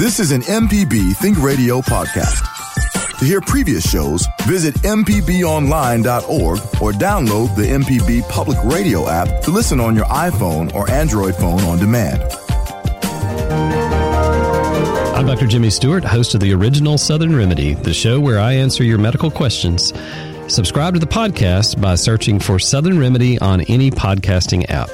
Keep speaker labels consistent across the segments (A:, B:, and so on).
A: This is an MPB Think Radio podcast. To hear previous shows, visit MPBOnline.org or download the MPB Public Radio app to listen on your iPhone or Android phone on demand.
B: I'm Dr. Jimmy Stewart, host of the original Southern Remedy, the show where I answer your medical questions. Subscribe to the podcast by searching for Southern Remedy on any podcasting app.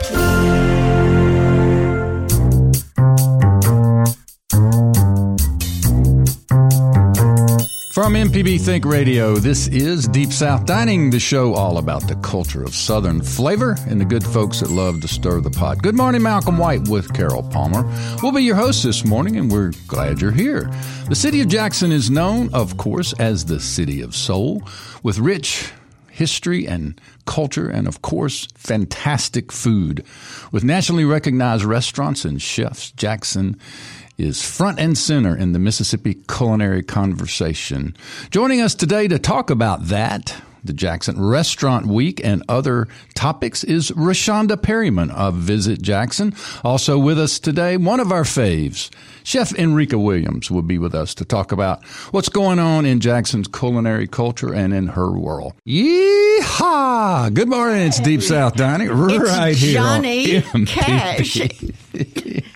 C: From MPB Think Radio, this is Deep South Dining, the show all about the culture of Southern flavor and the good folks that love to stir the pot. Good morning, Malcolm White with Carol Palmer. We'll be your hosts this morning, and we're glad you're here. The city of Jackson is known, of course, as the City of Soul, with rich history and culture, and of course, fantastic food. With nationally recognized restaurants and chefs, Jackson is front and center in the Mississippi culinary conversation. Joining us today to talk about that, the Jackson Restaurant Week, and other topics is Reshonda Perryman of Visit Jackson. Also with us today, one of our faves, Chef Enrika Williams, will be with us to talk about what's going on in Jackson's culinary culture and in her world. Yeehaw! Good morning. It's Deep South Dining right
D: it's
C: here.
D: Johnny Cash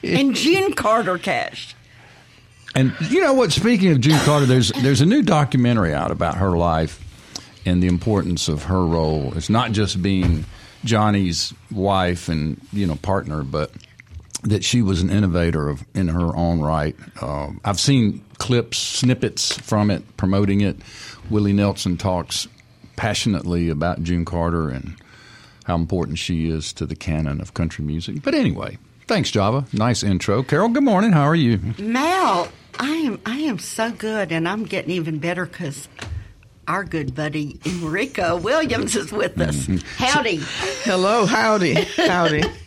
D: and June Carter Cash.
C: And you know what? Speaking of June Carter, there's there's a new documentary out about her life and the importance of her role. It's not just being Johnny's wife and you know partner, but that she was an innovator of in her own right. Uh, I've seen clips, snippets from it, promoting it. Willie Nelson talks passionately about June Carter and how important she is to the canon of country music. But anyway, thanks, Java. Nice intro, Carol. Good morning. How are you?
D: Mal, I am I am so good, and I'm getting even better because our good buddy Enrika Williams is with us.
C: Mm-hmm.
D: Howdy.
E: Hello, howdy, howdy.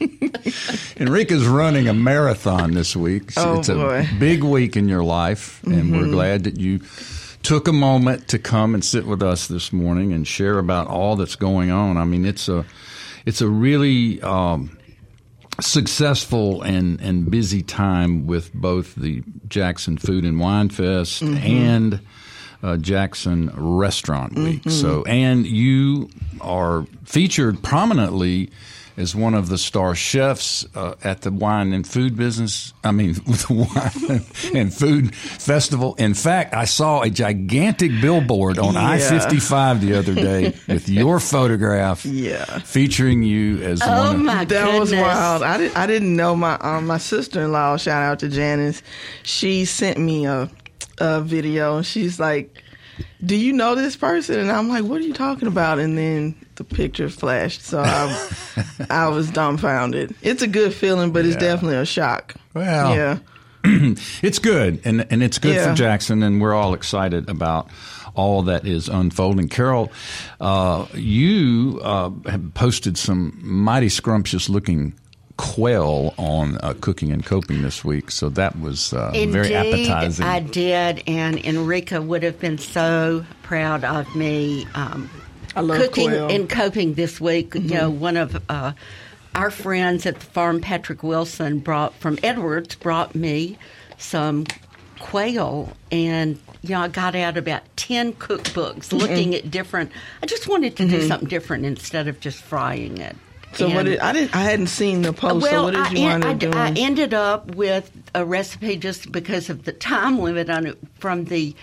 C: Enrika's running a marathon this week.
E: Oh,
C: it's a
E: boy.
C: big week in your life, and we're glad that you took a moment to come and sit with us this morning and share about all that's going on. I mean, it's a it's a really um, successful and and busy time with both the Jackson Food and Wine Fest and uh, Jackson Restaurant Week. So, and you are featured prominently as one of the star chefs uh, at the wine and food business. I mean, with the wine and food festival. In fact, I saw a gigantic billboard on
E: Yeah.
C: I fifty five the other day with your photograph,
E: Yeah.
C: featuring you as
D: Oh
C: one. Of,
D: my
E: That
D: goodness.
E: was wild. I didn't. I didn't know my um, my sister in law. Shout out to Janice. She sent me a a video, and she's like, "Do you know this person?" And I'm like, "What are you talking about?" And then the picture flashed, so I I was dumbfounded. It's a good feeling, but it's
C: Yeah.
E: definitely a shock.
C: Well,
E: yeah.
C: It's good, and and it's good for Jackson, and we're all excited about all that is unfolding. Carol, uh, you uh, have posted some mighty scrumptious looking quail on uh, cooking and coping this week, so that was uh, very appetizing.
D: I did, and Enrika would have been so proud of me. Um,
E: I love
D: cooking
E: quail.
D: and coping this week. You know, one of uh, our friends at the farm, Patrick Wilson, brought from Edwards, brought me some quail, and you know, I got out about ten cookbooks looking at different. I just wanted to do something different instead of just frying it.
E: So what did I didn't I hadn't seen the post. so what did
D: I,
E: you
D: en-
E: wind
D: I,
E: up doing?
D: I ended up with a recipe just because of the time limit on it from the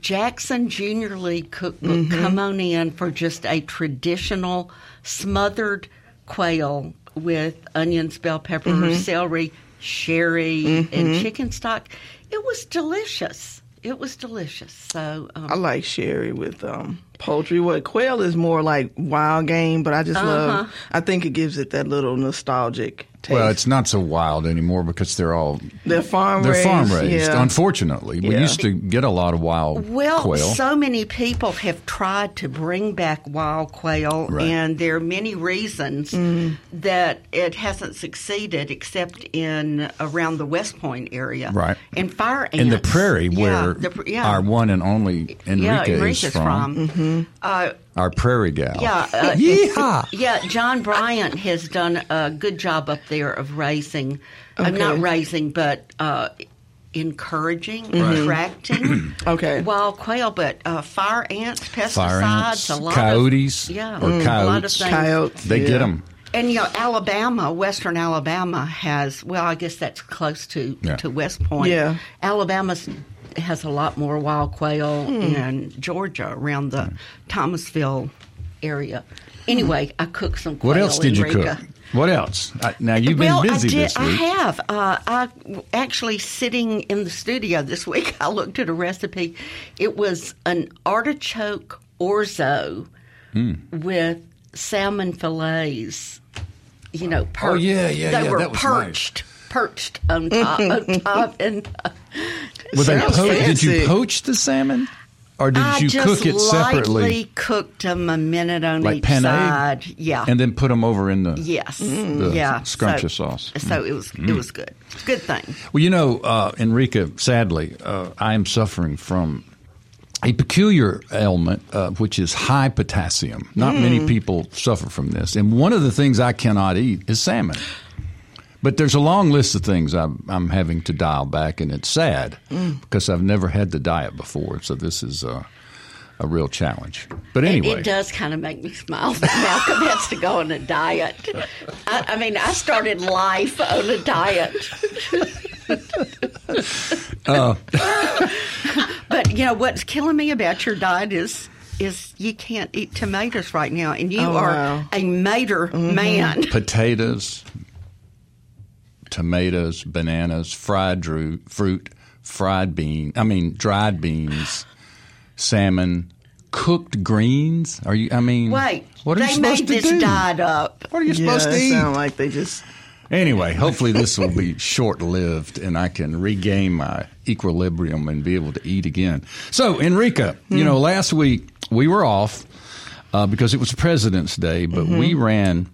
D: Jackson Junior League cookbook.
E: Mm-hmm.
D: Come on in for just a traditional smothered quail with onions, bell pepper,
E: Mm-hmm.
D: celery, sherry, and chicken stock. It was delicious. It was delicious. So um,
E: I like sherry with um, poultry. What quail is more like wild game, but I just
D: Uh-huh.
E: love. I think it gives it that little nostalgic taste.
C: well, it's not so wild anymore because they're all
E: they're farm
C: they're
E: raised.
C: farm raised.
E: Yeah.
C: Unfortunately, we used to get a lot of wild quail.
D: Well,
C: quail.
D: so many people have tried to bring back wild quail,
C: Right.
D: and there are many reasons
E: Mm.
D: that it hasn't succeeded, except in around the West Point area,
C: Right.
D: And fire ants
C: in the prairie,
D: Yeah,
C: where
D: the yeah.
C: our one and only
D: yeah,
C: Enrika is
D: Enrika's
C: from,
D: from. Uh,
C: our prairie gal.
D: yeah, uh,
C: Yeehaw!
D: yeah. John Bryant has done a good job up there of raising, uh, not raising, but uh, encouraging, attracting
E: Okay.
D: wild quail, but uh, fire ants, pesticides,
C: Fire ants,
D: a lot
C: coyotes,
D: of yeah,
C: or
D: a
C: coyotes.
E: Coyotes.
C: They
E: yeah.
C: get them.
D: And you know, Alabama, Western Alabama has well, I guess that's close to
C: Yeah.
D: to West Point.
E: Yeah.
D: Alabama has a lot more wild quail
E: Hmm.
D: and Georgia around the Thomasville area. Anyway, I cooked some quail.
C: What else did you
D: Enrika.
C: cook? What else? I, now you've been busy
D: I did,
C: this week.
D: I have. Uh, I actually sitting in the studio this week. I looked at a recipe. It was an artichoke orzo
C: Hmm.
D: with salmon fillets. You know, perched.
C: Oh, yeah, yeah,
D: they
C: yeah,
D: were
C: that was
D: perched, perched on top, on top, and uh,
C: Were they po- did you poach the salmon, or did
D: I
C: you
D: just
C: cook it separately,
D: lightly cooked them a minute on
C: like
D: each side. Yeah,
C: and then put them over in the
D: yes,
C: the
D: yeah,
C: scrumptious
D: so,
C: sauce?
D: So it was it was good. Good thing.
C: Well, you know, uh, Enrika, sadly, uh, I am suffering from a peculiar ailment, uh, which is high potassium. Not many people suffer from this. And one of the things I cannot eat is salmon. But there's a long list of things I'm, I'm having to dial back, and it's sad because I've never had the diet before. So this is uh, a real challenge. But
D: It-
C: anyway.
D: It, does kind of make me smile that Malcolm has to go on a diet. I, I mean, I started life on a diet.
C: Uh.
D: but you know what's killing me about your diet is is you can't eat tomatoes right now, and you
E: Oh,
D: are
E: wow.
D: a mater
C: Mm-hmm.
D: man.
C: potatoes, tomatoes, bananas, fried dru- fruit, fried bean. I mean, dried beans, salmon, cooked greens. Are you? I mean,
D: Wait,
C: what are you
D: they
C: supposed
D: made
C: to
D: this
C: do?
D: diet up.
C: What are you
E: Yeah,
C: supposed to
E: it
C: eat?
E: sound like they just
C: Anyway, hopefully this will be short lived and I can regain my equilibrium and be able to eat again. So, Enrika, you know, last week we were off uh, because it was President's Day, but we ran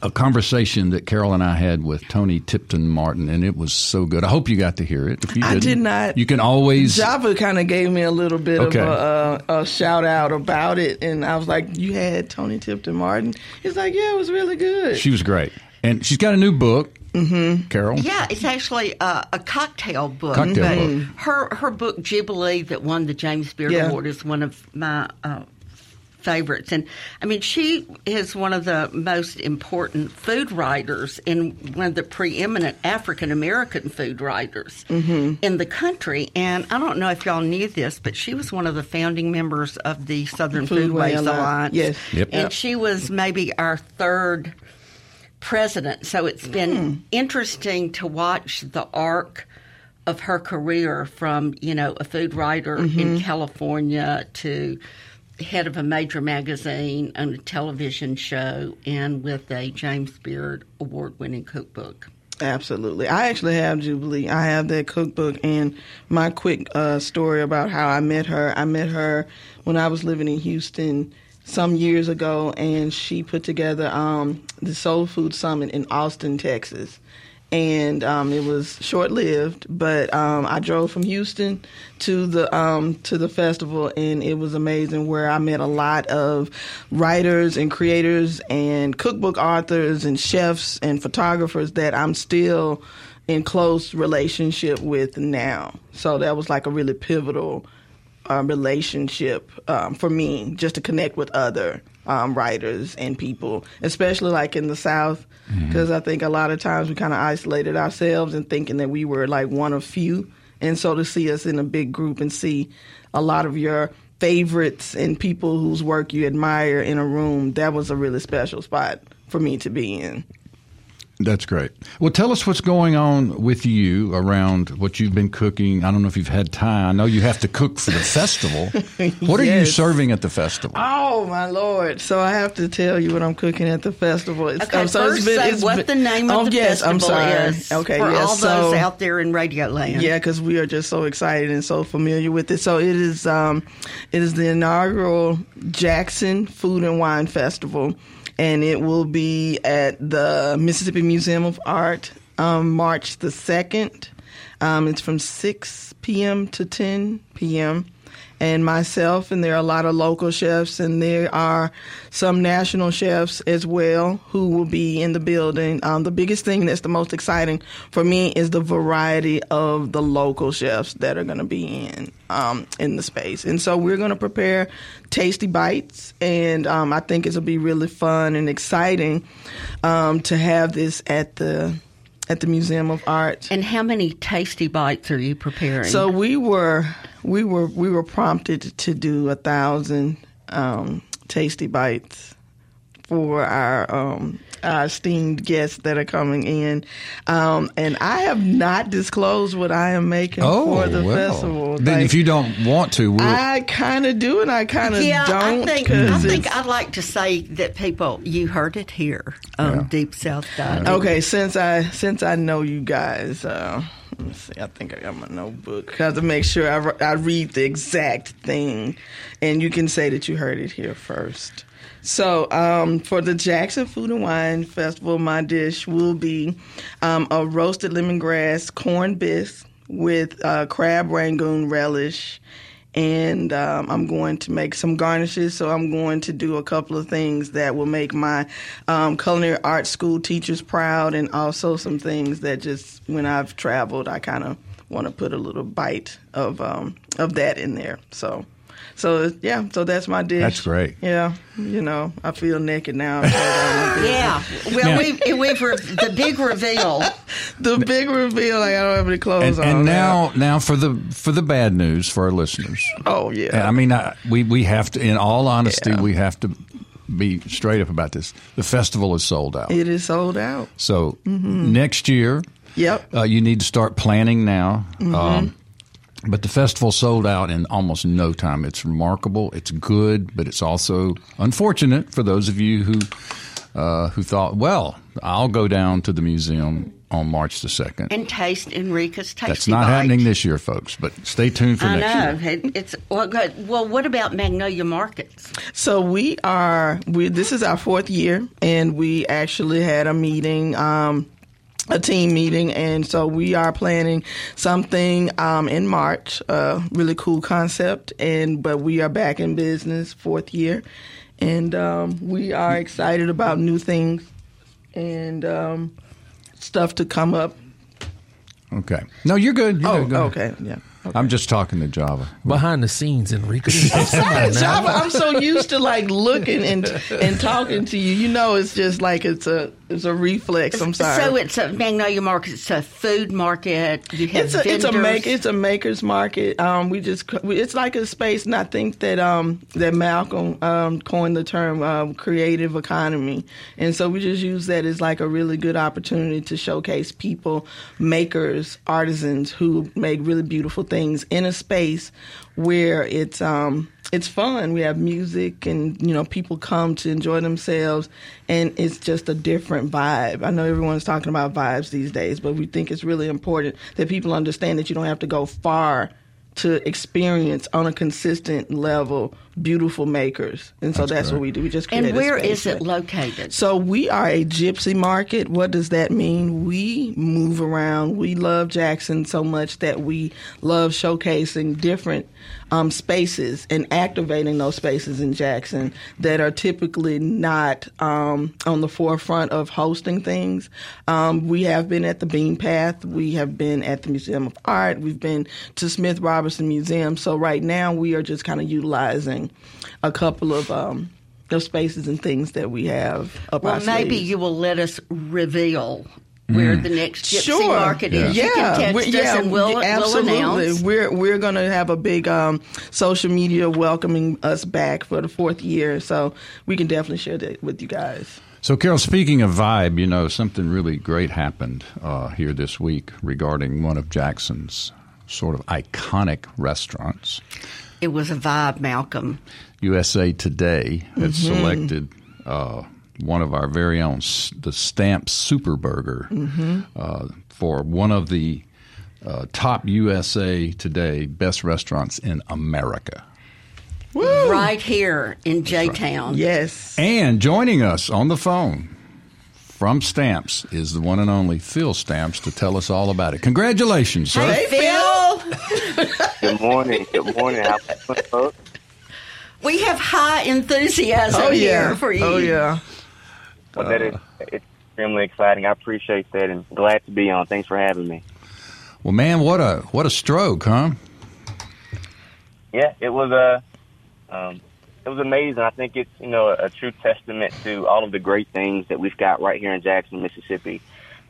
C: a conversation that Carol and I had with Toni Tipton Martin, and it was so good. I hope you got to hear it. If you
E: I
C: didn't. You can always.
E: Java kind of gave me a little bit
C: Okay.
E: of a, a, a shout out about it, and I was like, "You had Toni Tipton Martin." He's like, "Yeah, it was really good."
C: She was great. And she's got a new book, mm-hmm. Carol.
D: Yeah, it's actually a, a cocktail book.
C: Cocktail
D: but
C: book.
D: Her her book Jubilee that won the James Beard
E: Yeah.
D: Award is one of my uh, favorites, and I mean she is one of the most important food writers and one of the preeminent African American food writers
E: Mm-hmm.
D: in the country. And I don't know if y'all knew this, but she was one of the founding members of the Southern
E: Foodway
D: Foodways
E: Alliance.
D: Alliance.
E: Yes.
C: Yep.
D: and
E: Yep.
D: she was maybe our third president. So it's been interesting to watch the arc of her career from, you know, a food writer in California to head of a major magazine on a television show and with a James Beard award winning cookbook.
E: Absolutely. I actually have Jubilee. I have that cookbook and my quick uh, story about how I met her. I met her when I was living in Houston some years ago, and she put together um, the Soul Food Summit in Austin, Texas. And um, it was short lived, but um, I drove from Houston to the um, to the festival, and it was amazing. Where I met a lot of writers and creators and cookbook authors and chefs and photographers that I'm still in close relationship with now. So that was like a really pivotal uh, relationship um, for me, just to connect with other um, writers and people, especially like in the South, because I think a lot of times we kind of isolated ourselves and thinking that we were like one of few, and so to see us in a big group and see a lot of your favorites and people whose work you admire in a room, that was a really special spot for me to be in.
C: That's great. Well, tell us what's going on with you around what you've been cooking. I don't know if you've had time. I know you have to cook for the festival. What are you serving at the festival?
E: Oh my lord! So I have to tell you what I'm cooking at the festival. It's,
D: Okay,
E: um, so it's
D: first
E: been-
D: say
E: it's
D: what
E: been-
D: the name of
E: oh,
D: the
E: yes,
D: festival
E: I'm sorry.
D: is
E: Okay,
D: for
E: yes,
D: all
E: so,
D: those out there in Radio Land.
E: Yeah, because we are just so excited and so familiar with it. So it is, um, it is the inaugural Jackson Food and Wine Festival, and it will be at the Mississippi Museum of Art um, March the second. Um, it's from six p.m. to ten p.m. and myself, and there are a lot of local chefs, and there are some national chefs as well who will be in the building. Um, the biggest thing that's the most exciting for me is the variety of the local chefs that are going to be in um, in the space, and so we're going to prepare tasty bites, and um, I think it'll be really fun and exciting um, to have this at the at the Museum of Art.
D: And how many tasty bites are you preparing?
E: So we were we were we were prompted to do a thousand um, tasty bites for our um, our esteemed guests that are coming in, um, and I have not disclosed what I am making for the
C: Oh, well.
E: festival.
C: Then
E: Like,
C: if you don't want to, we'll,
E: I kind of do, and I kind of
D: yeah,
E: don't.
D: I think I
E: 'cause
D: think I'd like to say that people you heard it here on Deep South Dining.
E: Okay, since I since I know you guys, uh, let me see. I think I got my notebook I have to make sure I, re- I read the exact thing, and you can say that you heard it here first. So, um, for the Jackson Food and Wine Festival, my dish will be um, a roasted lemongrass corn bisque with uh, crab rangoon relish and um, I'm going to make some garnishes. So I'm going to do a couple of things that will make my um, culinary arts school teachers proud, and also some things that just when I've traveled, I kind of want to put a little bite of um, of that in there. So. So yeah, so that's my dish.
C: That's great.
E: Yeah, you know, I feel naked now. so I don't-
D: Yeah, well,
C: Now-
D: we've, we've re- the big reveal.
E: the big reveal, like I don't have any clothes
C: and,
E: on.
C: and now now for the for the bad news for our listeners.
E: oh yeah,
C: I mean, I, we we have to. In all honesty,
E: Yeah.
C: we have to be straight up about this. The festival is sold out.
E: it is sold out.
C: So next year,
E: Yep.
C: uh, you need to start planning now. Um, but the festival sold out in almost no time. It's remarkable. It's good, but it's also unfortunate for those of you who uh, who thought, well, I'll go down to the museum on March the second.
D: And taste Enrika's tasty
C: That's not
D: Bite.
C: happening this year, folks. But stay tuned for
D: I
C: next
D: know
C: year.
D: It- it's well, good. well. What about Magnolia Markets?
E: So we are we this is our fourth year and we actually had a meeting um a team meeting and so we are planning something um in March a really cool concept and but we are back in business fourth year and um we are excited about new things and um stuff to come up.
C: Okay. No, you're good. You're
E: Oh,
C: good. Go
E: okay. Yeah. Okay.
C: I'm just talking to Java.
F: Behind the scenes, Enrique. Somebody now.
E: Java, I'm so used to like looking and and talking to you. You know, it's just like it's a it's a reflex. I'm sorry.
D: So it's a Magnolia Market. It's a food market. You have
E: it's a it's a make it's a makers market. Um, we just we, it's like a space, and I think that um that Malcolm um coined the term um, creative economy, and so we just use that as like a really good opportunity to showcase people, makers, artisans who make really beautiful things in a space where it's um it's fun. We have music and you know people come to enjoy themselves and it's just a different vibe. I know everyone's talking about vibes these days, but we think it's really important that people understand that you don't have to go far to experience on a consistent level beautiful makers. And so that's, what we do. We just create
D: And
E: a
D: where
E: space
D: is it located?
E: so we are a gypsy market. What does that mean? We move around. We love Jackson so much that we love showcasing different um, spaces and activating those spaces in Jackson that are typically not um, on the forefront of hosting things. Um, we have been at the Bean Path. We have been at the Museum of Art. We've been to Smith Robertson Museum. So right now we are just kind of utilizing a couple of um, those spaces and things that we have up
D: Well,
E: our
D: maybe
E: sleeves.
D: you will let us reveal where the next gypsy
E: Sure.
D: market is.
E: Yeah,
D: You can text
E: we-
D: us and we'll, we'll
E: absolutely.
D: announce.
E: We're we're going to have a big um, social media welcoming us back for the fourth year, so we can definitely share that with you guys.
C: So, Carol, speaking of vibe, you know, something really great happened uh, here this week regarding one of Jackson's sort of iconic restaurants.
D: It was a vibe, Malcolm.
C: USA Today had selected uh, one of our very own, the Stamp Super Burger, uh, for one of the uh, top USA Today best restaurants in America. Woo!
D: Right here in J Town.
E: Yes.
C: And joining us on the phone from Stamps is the one and only Phil Stamps to tell us all about it. Congratulations, sir.
D: Hey, Phil.
G: Good morning. Good morning. How you folks?
D: We have high enthusiasm
E: Oh
D: here for you.
E: Oh yeah.
G: Well, that is it's extremely exciting. I appreciate that and glad to be on. Thanks for having me.
C: Well, man, what a what a stroke, huh?
G: Yeah, it was a um, it was amazing. I think it's you know a, true testament to all of the great things that we've got right here in Jackson, Mississippi.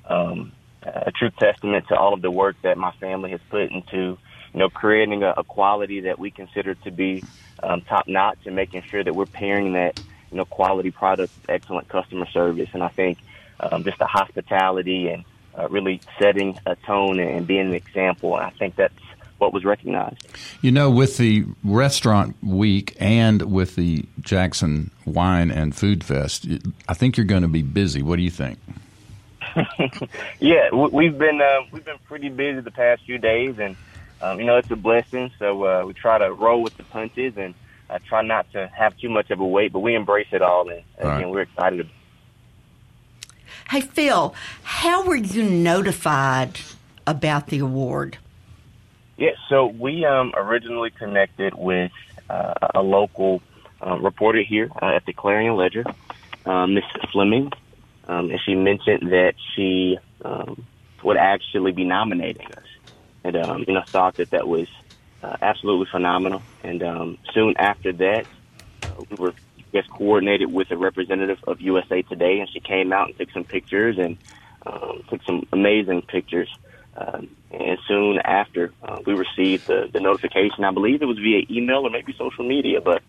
G: Um, a true testament to all of the work that my family has put into you know creating a, a quality that we consider to be um, top notch and making sure that we're pairing that you know quality product, with excellent customer service, and I think um, just the hospitality and uh, really setting a tone and being an example. And I think that's what was recognized.
C: You know, with the restaurant week and with the Jackson Wine and Food Fest, I think you're going to be busy. What do you think?
G: yeah, we- we've been uh, we've been pretty busy the past few days, and um, you know it's a blessing. So uh, we try to roll with the punches and uh, try not to have too much of a weight, but we embrace it all, and
C: All right.
G: again, we're excited. About.
D: Hey, Phil, how were you notified about the award?
G: Yeah, so we um, originally connected with uh, a local uh, reporter here uh, at the Clarion Ledger, uh, Miss Fleming, um, and she mentioned that she um, would actually be nominating us, and um, you know thought that that was uh, absolutely phenomenal. And um, soon after that, uh, we were guess coordinated with a representative of USA Today, and she came out and took some pictures and um, took some amazing pictures. Um, and soon after, uh, we received the, the notification. I believe it was via email or maybe social media, but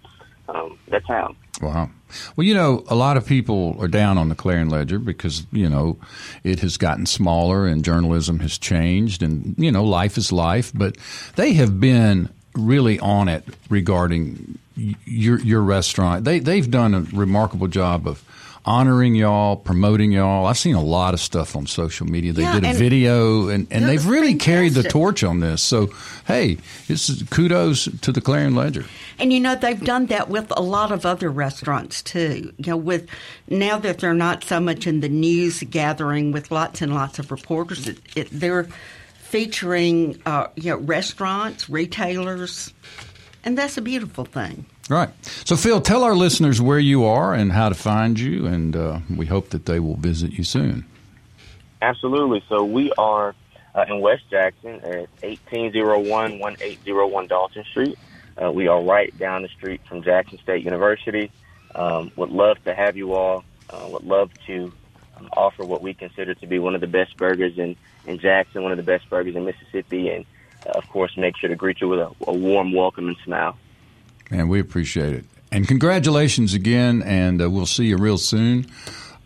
G: um, that's how.
C: Wow. Well, you know, a lot of people are down on the Clarion Ledger because, you know, it has gotten smaller and journalism has changed and, you know, life is life. But they have been really on it regarding your your restaurant. They they've done a remarkable job of honoring y'all, promoting y'all. I've seen a lot of stuff on social media. They
D: Yeah,
C: did a video and, and they've really carried the torch on this. So, hey, this is kudos to the Clarion Ledger.
D: And you know they've done that with a lot of other restaurants too. You know, with now that they're not so much in the news gathering with lots and lots of reporters, it, it, they're featuring uh, you know restaurants, retailers, and that's a beautiful thing.
C: Right. So, Phil, tell our listeners where you are and how to find you, and uh, we hope that they will visit you soon.
G: Absolutely. So we are uh, in West Jackson at 1801 1801 Dalton Street. Uh, we are right down the street from Jackson State University. Um, would love to have you all. Uh, would love to um, offer what we consider to be one of the best burgers in, in Jackson, one of the best burgers in Mississippi, and uh, of course, make sure to greet you with a, a warm welcome and smile.
C: And we appreciate it. And congratulations again, and uh, we'll see you real soon.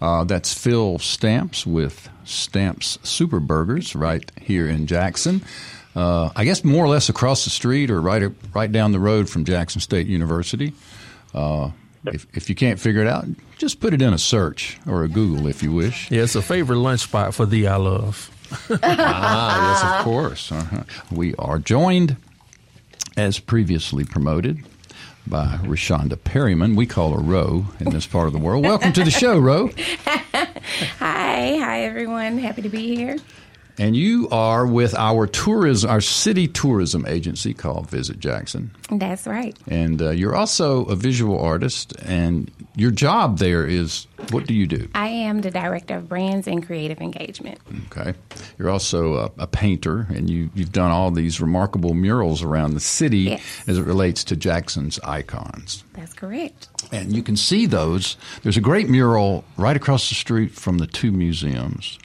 C: Uh, that's Phil Stamps with Stamps Super Burgers right here in Jackson. Uh, I guess more or less across the street or right right down the road from Jackson State University. Uh, if, if you can't figure it out, just put it in a search or a Google if you wish.
F: Yeah, it's a favorite lunch spot for the I love.
C: ah, yes, of course. Uh-huh. We are joined, as previously promoted, by Reshonda Perryman. We call her Ro in this part of the world. Welcome to the show, Ro.
H: Hi, hi everyone. Happy to be here.
C: And you are with our tourism, our city tourism agency called Visit Jackson.
H: That's right.
C: And uh, you're also a visual artist, and your job there is what do you do?
H: I am the director of brands and creative engagement.
C: Okay. You're also a, a painter, and you, you've done all these remarkable murals around the city
H: Yes.
C: as it relates to Jackson's icons.
H: That's correct.
C: And you can see those. There's a great mural right across the street from the two museums.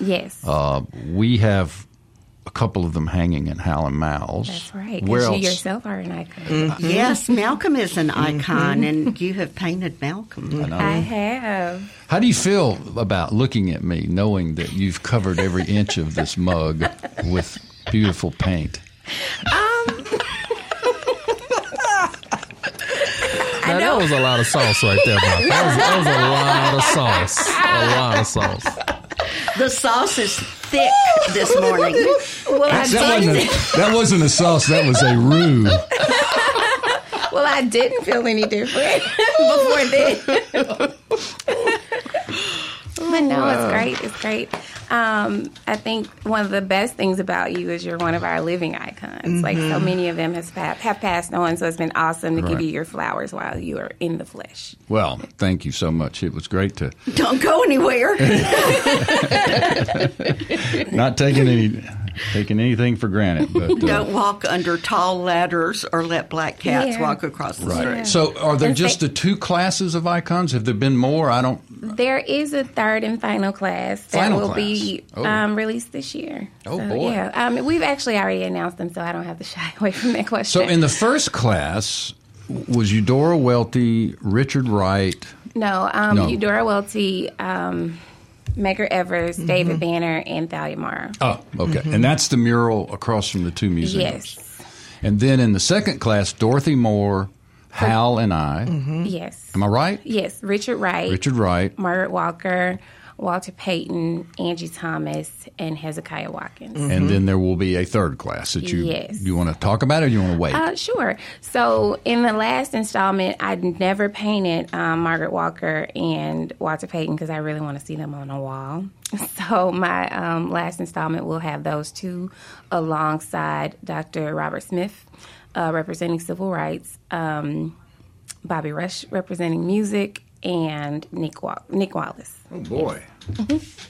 H: Yes.
C: Uh, we have a couple of them hanging in Hal and Mal's.
H: That's right.
C: Where
H: Because you yourself are an icon.
C: Mm-hmm.
D: Yes, Malcolm is an icon, and you have painted Malcolm.
H: I have.
C: How do you feel about looking at me, knowing that you've covered every inch of this mug with beautiful paint?
F: Now, that was a lot of sauce right there, Bob. That was, that was a lot of sauce. A lot of sauce.
D: The sauce is thick this morning.
H: Well, I
C: That wasn't,
H: didn't.
C: a, that wasn't a sauce, that was a roux.
H: Well, I didn't feel any different before then. but no, it's great. It's great. Um, I think one of the best things about you is you're one of our living icons. Like so many of them has pa- have passed on, so it's been awesome to give you your flowers while you are in the flesh.
C: Well, thank you so much. It was great to
D: Don't go anywhere.
C: not taking any taking anything for granted, but uh,
D: Don't walk under tall ladders or let black cats
H: Yeah.
D: walk across the
C: right.
D: street.
C: So, are there
H: And
C: just
H: say-
C: the two classes of icons? Have there been more? I don't.
H: There is a third and final class that
C: Final
H: will
C: class.
H: be
C: Oh.
H: um, released this year.
C: Oh,
H: So,
C: boy.
H: Yeah, um, we've actually already announced them, so I don't have to shy away from that question.
C: So, in the first class, was Eudora Welty, Richard Wright?
H: no, um,
C: No.
H: Eudora Welty, um, Medgar Evers,
C: Mm-hmm.
H: David Banner, and Thalia Mara.
C: Oh, okay. And that's the mural across from the two museums.
H: Yes,
C: And then in the second class, Dorothy Moore, Hal, and I.
H: yes,
C: Am I right?
H: yes. Richard Wright,
C: Richard Wright.
H: Margaret Walker, Walter Payton, Angie Thomas, and Hezekiah Watkins.
C: And then there will be a third class that you
H: Yes.
C: you want to talk about or you want to wait?
H: Uh, sure. So in the last installment, I never painted um, Margaret Walker and Walter Payton because I really want to see them on a wall. So my um, last installment will have those two alongside Dr. Robert Smith, uh, representing civil rights, um, Bobby Rush representing music, and Nick Wa- Nick Wallace.
C: oh boy.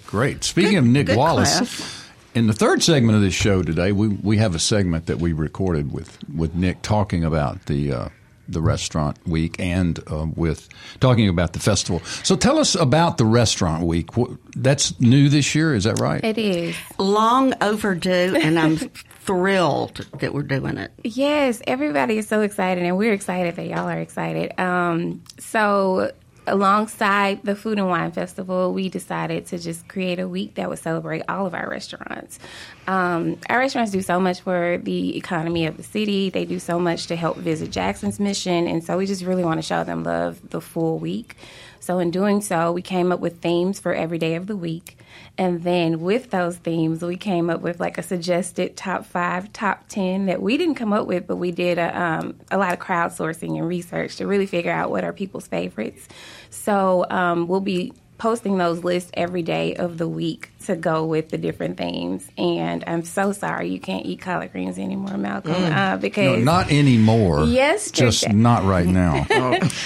C: Great. Speaking of Nick Wallace,
D: class.
C: in the third segment of this show today, we we have a segment that we recorded with with Nick talking about the uh, the restaurant week and uh, with talking about the festival. So tell us about the restaurant week. That's new this year, is that right?
H: It is.
D: Long overdue, and I'm thrilled that we're doing it.
H: Yes, everybody is so excited, and we're excited that y'all are excited. Um, so, alongside the Food and Wine Festival, we decided to just create a week that would celebrate all of our restaurants. Um, our restaurants do so much for the economy of the city, they do so much to help Visit Jackson's mission, and so we just really want to show them love the full week. So, in doing so, we came up with themes for every day of the week. And then with those themes, we came up with like a suggested top five, top 10 that we didn't come up with, but we did a, um, a lot of crowdsourcing and research to really figure out what are people's favorites. So um, we'll be posting those lists every day of the week to go with the different themes. And I'm so sorry you can't eat collard greens anymore, Malcolm, uh,
C: No,
H: because.
C: not anymore.
H: Yesterday.
C: Just not right now.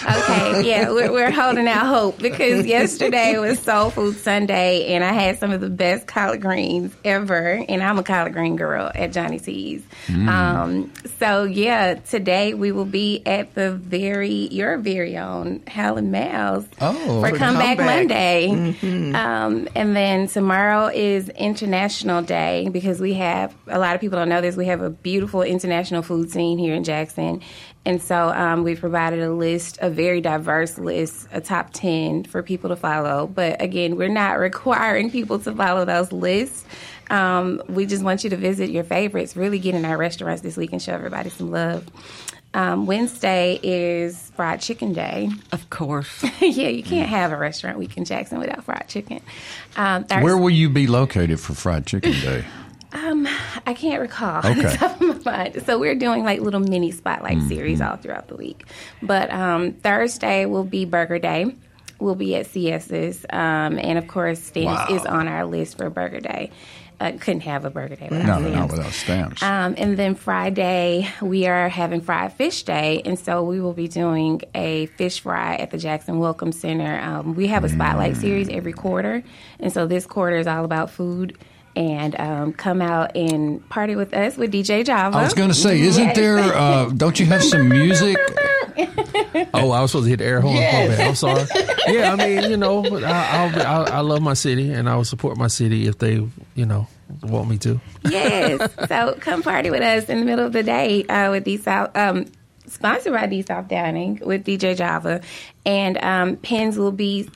H: Okay, yeah, we're, we're holding out hope because yesterday was Soul Food Sunday, and I had some of the best collard greens ever, and I'm a collard green girl at Johnny T's. Um, so yeah, today we will be at the very your very own Hal and Mal's
C: Oh,
H: for
C: for
H: Comeback
E: Comeback.
H: Monday, um, and then tomorrow is International Day because we have a lot of people don't know this. We have a beautiful international food scene here in Jackson. And so um, we've provided a list, a very diverse list, a top 10 for people to follow. But again, we're not requiring people to follow those lists. Um, we just want you to visit your favorites, really get in our restaurants this week and show everybody some love. Um, Wednesday is Fried Chicken Day.
D: Of course.
H: yeah, you can't have a restaurant week in Jackson without fried chicken. Um, Thursday,
C: Where will you be located for Fried Chicken Day?
H: um, I can't recall.
C: Okay.
H: Okay. top of my mind. So we're doing like little mini spotlight
C: Mm-hmm.
H: series all throughout the week. But um, Thursday will be Burger Day. We'll be at CS's, um, and of course, Stamps
C: Wow.
H: is on our list for Burger Day. Uh, couldn't have a Burger Day
C: No,
H: without
C: no,
H: Stamps.
C: without stamps.
H: Um, and then Friday, we are having Fried Fish Day. And so we will be doing a fish fry at the Jackson Welcome Center. Um, we have a spotlight
C: Mm.
H: series every quarter. And so this quarter is all about food. And um, come out and party with us with DJ Java.
C: I was going to say, isn't
H: Yes.
C: there? Uh, don't you have some music?
F: Oh, I was supposed to hit the air horn.
E: Yes.
F: My bad. I'm sorry. Yeah, I mean, you know, I, I'll, be- I, I love my city, and I will support my city if they, you know, want me to.
H: yes. So come party with us in the middle of the day uh, with D South. Um, sponsored by D South Dining with DJ Java, and um, Penn's will be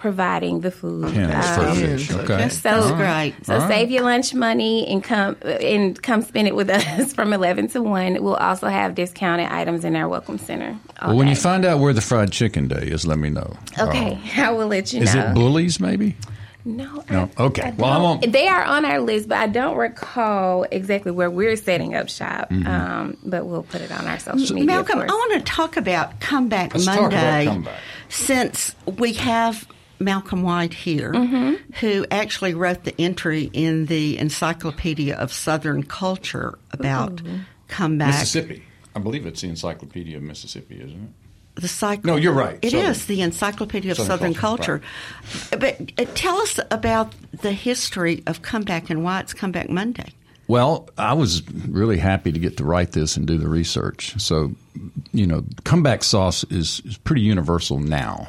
H: providing the food.
C: Penn's for
H: Um,
C: fish. Okay.
H: So
D: That's great.
H: So save your lunch money and come and come spend it with us from eleven to one. We'll also have discounted items in our welcome center.
C: Well, when you find out where the fried chicken day is, let me know.
H: okay, I will let you
C: Uh, is
H: know.
C: it Bully's? Maybe.
H: No.
C: No?
H: I-
C: Okay.
H: I
C: Well, I
H: don't-
C: won't-
H: They are on our list, but I don't recall exactly where we're setting up shop.
C: Mm-hmm.
H: Um, but we'll put it on our social media.
D: Malcolm, I want to talk about Comeback
C: Let's talk about
D: Monday.
C: Comeback.
D: Since we have Malcolm White here,
H: Mm-hmm.
D: who actually wrote the entry in the Encyclopedia of Southern Culture about comeback.
C: Mississippi. I believe it's the Encyclopedia of Mississippi, isn't it?
D: The cycle.
C: No, you're right.
D: It is
C: Southern.
D: the Encyclopedia of
C: Southern
D: Southern,
C: Culture,
D: Culture. But uh, tell us about the history of comeback and why it's Comeback Monday.
C: Well, I was really happy to get to write this and do the research. So, you know, comeback sauce is, is pretty universal now,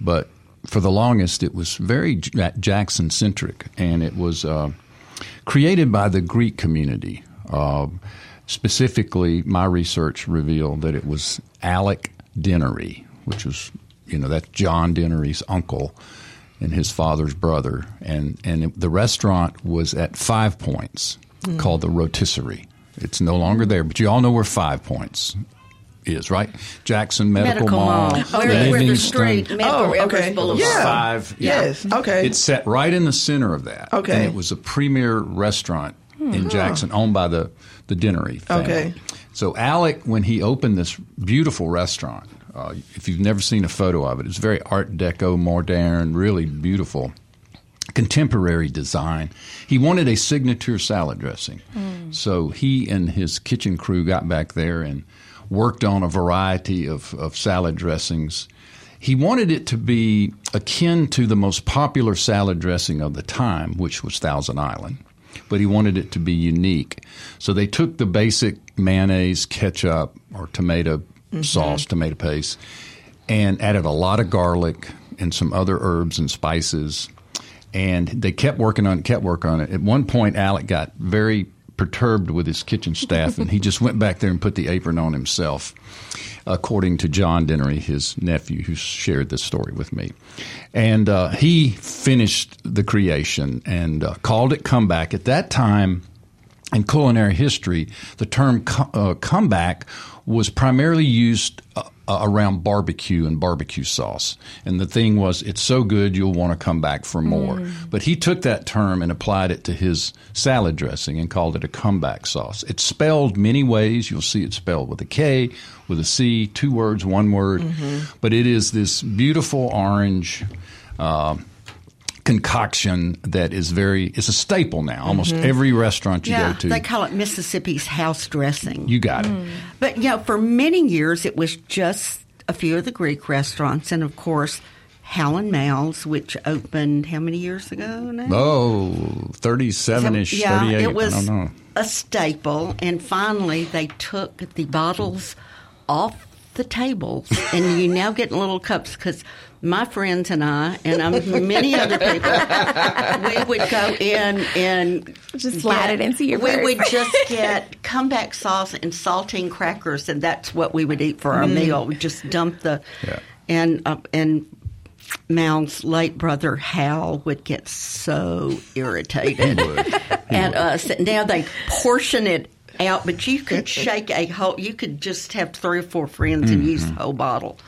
C: but for the longest it was very Jackson centric, and it was uh, created by the Greek community. Uh, specifically, my research revealed that it was Alec Dennery, which was, you know, that's John Dennery's uncle and his father's brother, and and the restaurant was at Five Points, called the Rotisserie. It's no longer there, but you all know where Five Points is, right? Jackson Medical,
D: Medical
C: Mall,
D: Mall. Where, where the
C: Livingston.
D: street, Medgar
E: Oh,
D: Evers
E: okay.
D: Boulevard.
E: Yeah.
C: Five.
E: Yes. Okay.
C: It's set right in the center of that.
E: Okay.
C: And it was a premier restaurant in Jackson, owned by the the Dennery family.
E: Okay.
C: So Alec, when he opened this beautiful restaurant, uh, if you've never seen a photo of it, it's very Art Deco, modern, really beautiful, contemporary design. He wanted a signature salad dressing, so he and his kitchen crew got back there and worked on a variety of, of salad dressings. He wanted it to be akin to the most popular salad dressing of the time, which was Thousand Island, but he wanted it to be unique. So they took the basic mayonnaise, ketchup, or tomato mm-hmm. sauce, tomato paste, and added a lot of garlic and some other herbs and spices. And they kept working on it, kept working on it. At one point, Alec got very perturbed with his kitchen staff, and he just went back there and put the apron on himself, according to John Dennery, his nephew, who shared this story with me. And uh, he finished the creation and uh, called it Comeback. At that time, in culinary history, the term co- uh, comeback was primarily used uh, around barbecue and barbecue sauce. And the thing was, it's so good you'll want to come back for more. But he took that term and applied it to his salad dressing and called it a comeback sauce. It's spelled many ways. You'll see it spelled with a K, with a C, two words, one word. But it is this beautiful orange. Uh, concoction that is very it's a staple now. Almost mm-hmm. every restaurant you
D: Yeah,
C: go to.
D: they call it Mississippi's house dressing.
C: you got it. Mm.
D: But you know, for many years it was just a few of the Greek restaurants, and of course, Hal and Mal's, which opened how many years ago now?
C: oh 37ish
D: yeah,
C: 38
D: it was
C: i don't know.
D: a staple, and finally they took the bottles off the tables, and you now get in little cups because. My friends and I, and um, many other people, we would go in and
H: Just slide it into your
D: We
H: purse.
D: would just get comeback sauce and saltine crackers, and that's what we would eat for our meal. We just dump the
C: Yeah.
D: and uh, and Mal's late brother Hal would get so irritated at us. Now they portion it out, but you could shake a whole. You could just have three or four friends and use the whole bottle.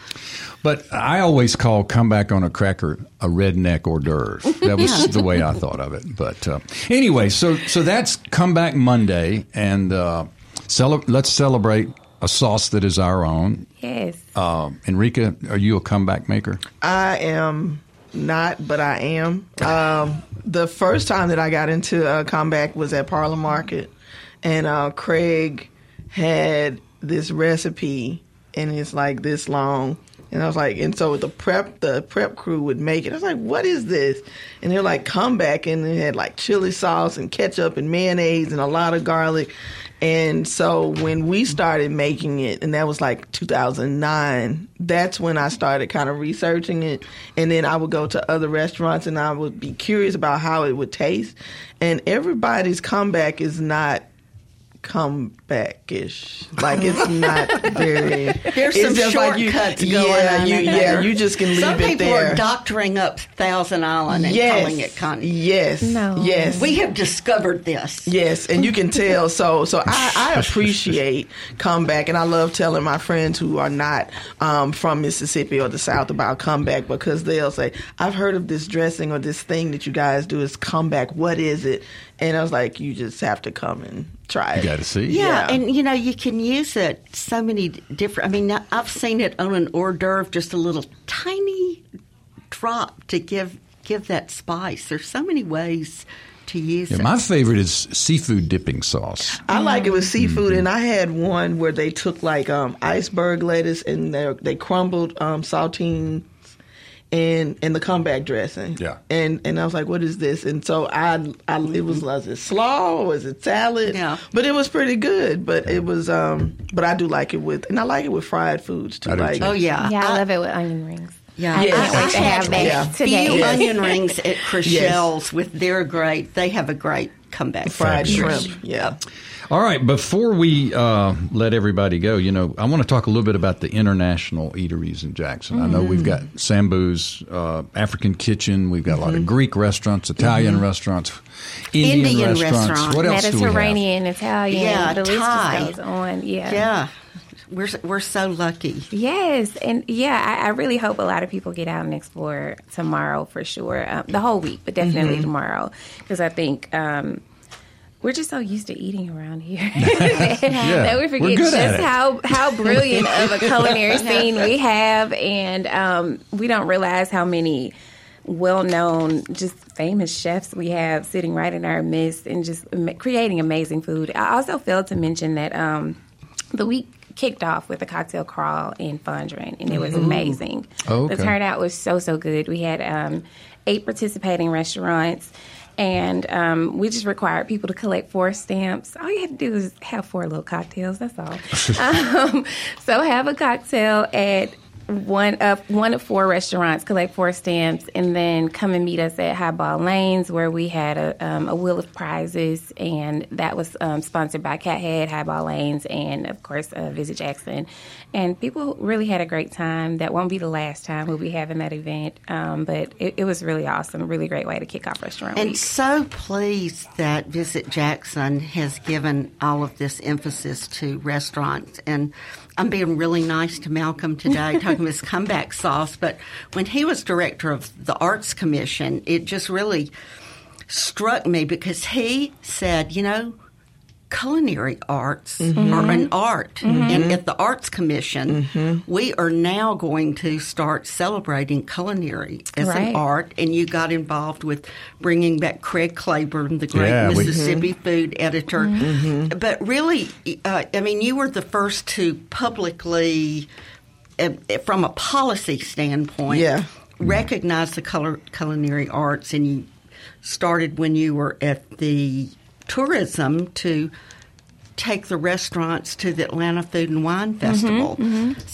C: but i always call comeback on a cracker a redneck hors d'oeuvre that was the way i thought of it but uh, anyway so so that's comeback monday and uh, cele- let's celebrate a sauce that is our own
H: Yes.
C: uh, enrika are you a comeback maker
E: I am not, but I am. Um, the first time that I got into uh, comeback was at Parlor Market, and uh, Craig had this recipe, and it's like this long. And I was like, and so the prep, the prep crew would make it. I was like, what is this? And they're like, comeback, and it had like chili sauce and ketchup and mayonnaise and a lot of garlic. And so when we started making it, and that was like 2009, that's when I started kind of researching it. And then I would go to other restaurants and I would be curious about how it would taste. And everybody's comeback is not comeback-ish. Like it's not very.
D: There's
E: it's
D: some
E: just like you-
D: shortcuts going
E: yeah,
D: on
E: you, yeah, you just can leave
D: Some
E: it
D: people
E: there.
D: are doctoring up Thousand Island and
E: yes,
D: calling it con.
E: yes,
H: No.
E: yes.
D: We have discovered this.
E: Yes, and you can tell. So, so I, I appreciate comeback, and I love telling my friends who are not um, from Mississippi or the South about comeback because they'll say, "I've heard of this dressing or this thing that you guys do is comeback. What is it?" And I was like, "You just have to come and try it."
C: you got to see
D: Yeah,
E: Yeah.
D: and you know you can use it so many different. I mean, I've seen it on an hors d'oeuvre, just a little tiny drop to give give that spice. There's so many ways to use
C: Yeah,
D: it.
C: my favorite is seafood dipping sauce.
E: I like it with seafood,
C: Mm-hmm.
E: and I had one where they took like um, iceberg lettuce and they they crumbled um, saltines and and the comeback dressing.
C: Yeah.
E: and and I was like, what is this? And so I, I it was was it slaw or was it salad?
D: Yeah.
E: but it was pretty good. But it was um, but I do like it with, and I like it with fried foods too.
C: I
E: like
C: too.
D: oh yeah,
H: Yeah, I love it with onion rings.
D: Yeah,
H: I
E: Yes.
H: can't to
D: I
H: have
D: had
H: that
E: Yeah.
H: today.
D: few
E: Yes.
D: onion rings at Chriselle's with their great. They have a great comeback.
E: fried
C: Fabulous.
E: shrimp. Yeah.
C: All right, before we uh, let everybody go, you know, I want to talk a little bit about the international eateries in Jackson. I know we've got Sambu's uh, African Kitchen, we've got a lot of Greek restaurants, Italian restaurants, Indian,
D: Indian
C: restaurants.
D: restaurant.
C: What else do we have?
H: Mediterranean, Italian,
D: Yeah,
H: the list
D: Thai.
H: just goes on. Yeah.
D: Yeah, we're we're so lucky.
H: Yes, and yeah, I, I really hope a lot of people get out and explore tomorrow for sure. Um, the whole week, but definitely
C: Mm-hmm.
H: tomorrow because I think um, we're just so used to eating around here that we
C: we're
H: forget just how how brilliant of a culinary scene we have, and um, we don't realize how many well-known, just famous chefs we have sitting right in our midst and just creating amazing food. I also failed to mention that um, the week kicked off with a cocktail crawl in Fondren, and it was amazing.
C: Oh, okay.
H: The turnout was so so good. We had um, eight participating restaurants. And um, we just required people to collect four stamps. All you had to do is have four little cocktails. That's all. um, so have a cocktail at one of one of four restaurants, collect four stamps, and then come and meet us at Highball Lanes, where we had a, um, a wheel of prizes, and that was um, sponsored by Cathead, Highball Lanes, and of course uh, Visit Jackson. And people really had a great time. That won't be the last time we'll be having that event, um, but it, it was really awesome. Really great way to kick off Restaurant
D: And
H: Week.
D: so pleased that Visit Jackson has given all of this emphasis to restaurants. And I'm being really nice to Malcolm today, talking about his comeback sauce. But when he was director of the Arts Commission, it just really struck me because he said, you know, culinary arts mm-hmm. are an art. Mm-hmm. And at the Arts Commission, mm-hmm. we are now going to start celebrating culinary as
H: Right.
D: an art. And you got involved with bringing back Craig Claiborne, the great
C: Yeah, we-
D: Mississippi food editor. But really, uh, I mean, you were the first to publicly, uh, uh, from a policy standpoint,
E: Yeah.
D: recognize the color, culinary arts. And you started when you were at the tourism to take the restaurants to the Atlanta Food and Wine Festival. So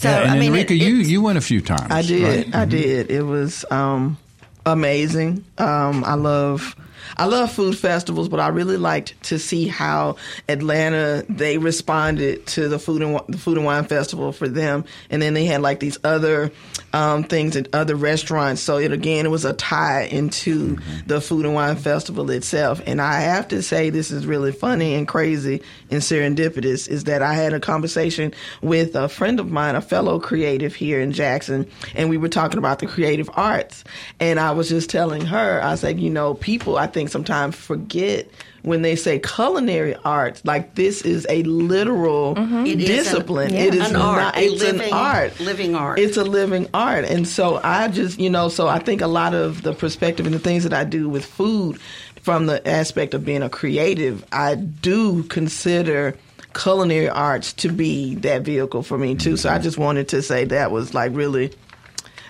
C: Yeah, and
D: I mean,
C: Enrika,
D: it-
C: you you went a few times.
E: I did.
C: right? Mm-hmm.
E: I did. It was um, amazing. Um, I love. I love food festivals, but I really liked to see how Atlanta they responded to the food and the food and wine festival for them, and then they had like these other um, things at other restaurants. So it again, it was a tie into the food and wine festival itself. And I have to say, this is really funny and crazy and serendipitous. Is that I had a conversation with a friend of mine, a fellow creative here in Jackson, and we were talking about the creative arts. And I was just telling her, I said, you know, people I think sometimes forget when they say culinary arts, like this is a literal mm-hmm.
D: It is an-
E: discipline.
D: yeah.
E: It is
D: An art,
E: not.
D: a
E: It's
D: living-
E: an art.
D: living art.
E: It's a living art. And so I just, you know, so I think a lot of the perspective and the things that I do with food from the aspect of being a creative, I do consider culinary arts to be that vehicle for me too. So I just wanted to say that was like really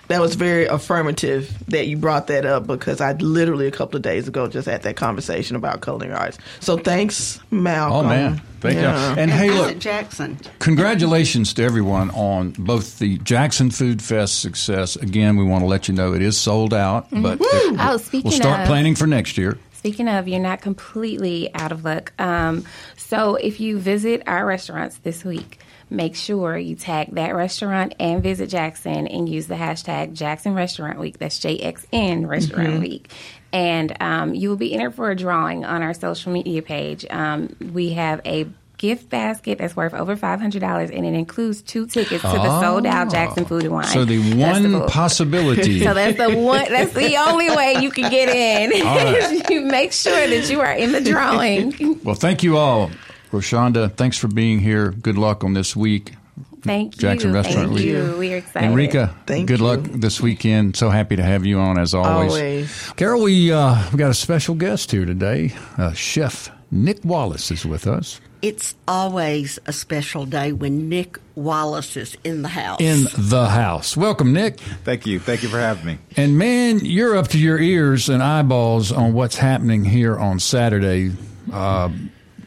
E: that was very affirmative that you brought that up because I literally a couple of days ago just had that conversation about culinary arts. So thanks, Malcolm.
C: Oh man, thank
E: Yeah.
C: you. And hey, look,
D: Jackson.
C: congratulations to everyone on both the Jackson Food Fest success. Again, we want to let you know it is sold out, but it-
H: Oh, speaking
C: we'll start
H: of-
C: planning for next year.
H: Speaking of, you're not completely out of luck. Um, so if you visit our restaurants this week, make sure you tag that restaurant and visit Jackson and use the hashtag Jackson Restaurant Week. That's JXN Restaurant Week. And um, you will be entered for a drawing on our social media page. Um, we have a gift basket that's worth over $500 and it includes two tickets to the sold out Jackson Food and Wine.
C: So the one
H: Festival.
C: possibility.
H: So that's the one. That's the only way you can get in.
C: Right.
H: you make sure that you are in the drawing.
C: well, thank you all. Reshonda, thanks for being here. Good luck on this week.
H: Thank you.
C: Jackson Restaurant.
H: Thank
C: We-
H: you. We're excited.
C: Enrika,
E: Thank
C: good
E: you.
C: luck this weekend. So happy to have you on as always.
E: Always.
C: Carol, we uh, we got a special guest here today. Uh, Chef Nick Wallace is with us
D: It's always a special day when Nick Wallace is in the house.
C: in the house. Welcome, Nick.
I: Thank you. Thank you for having me.
C: And man, you're up to your ears and eyeballs on what's happening here on Saturday. Uh,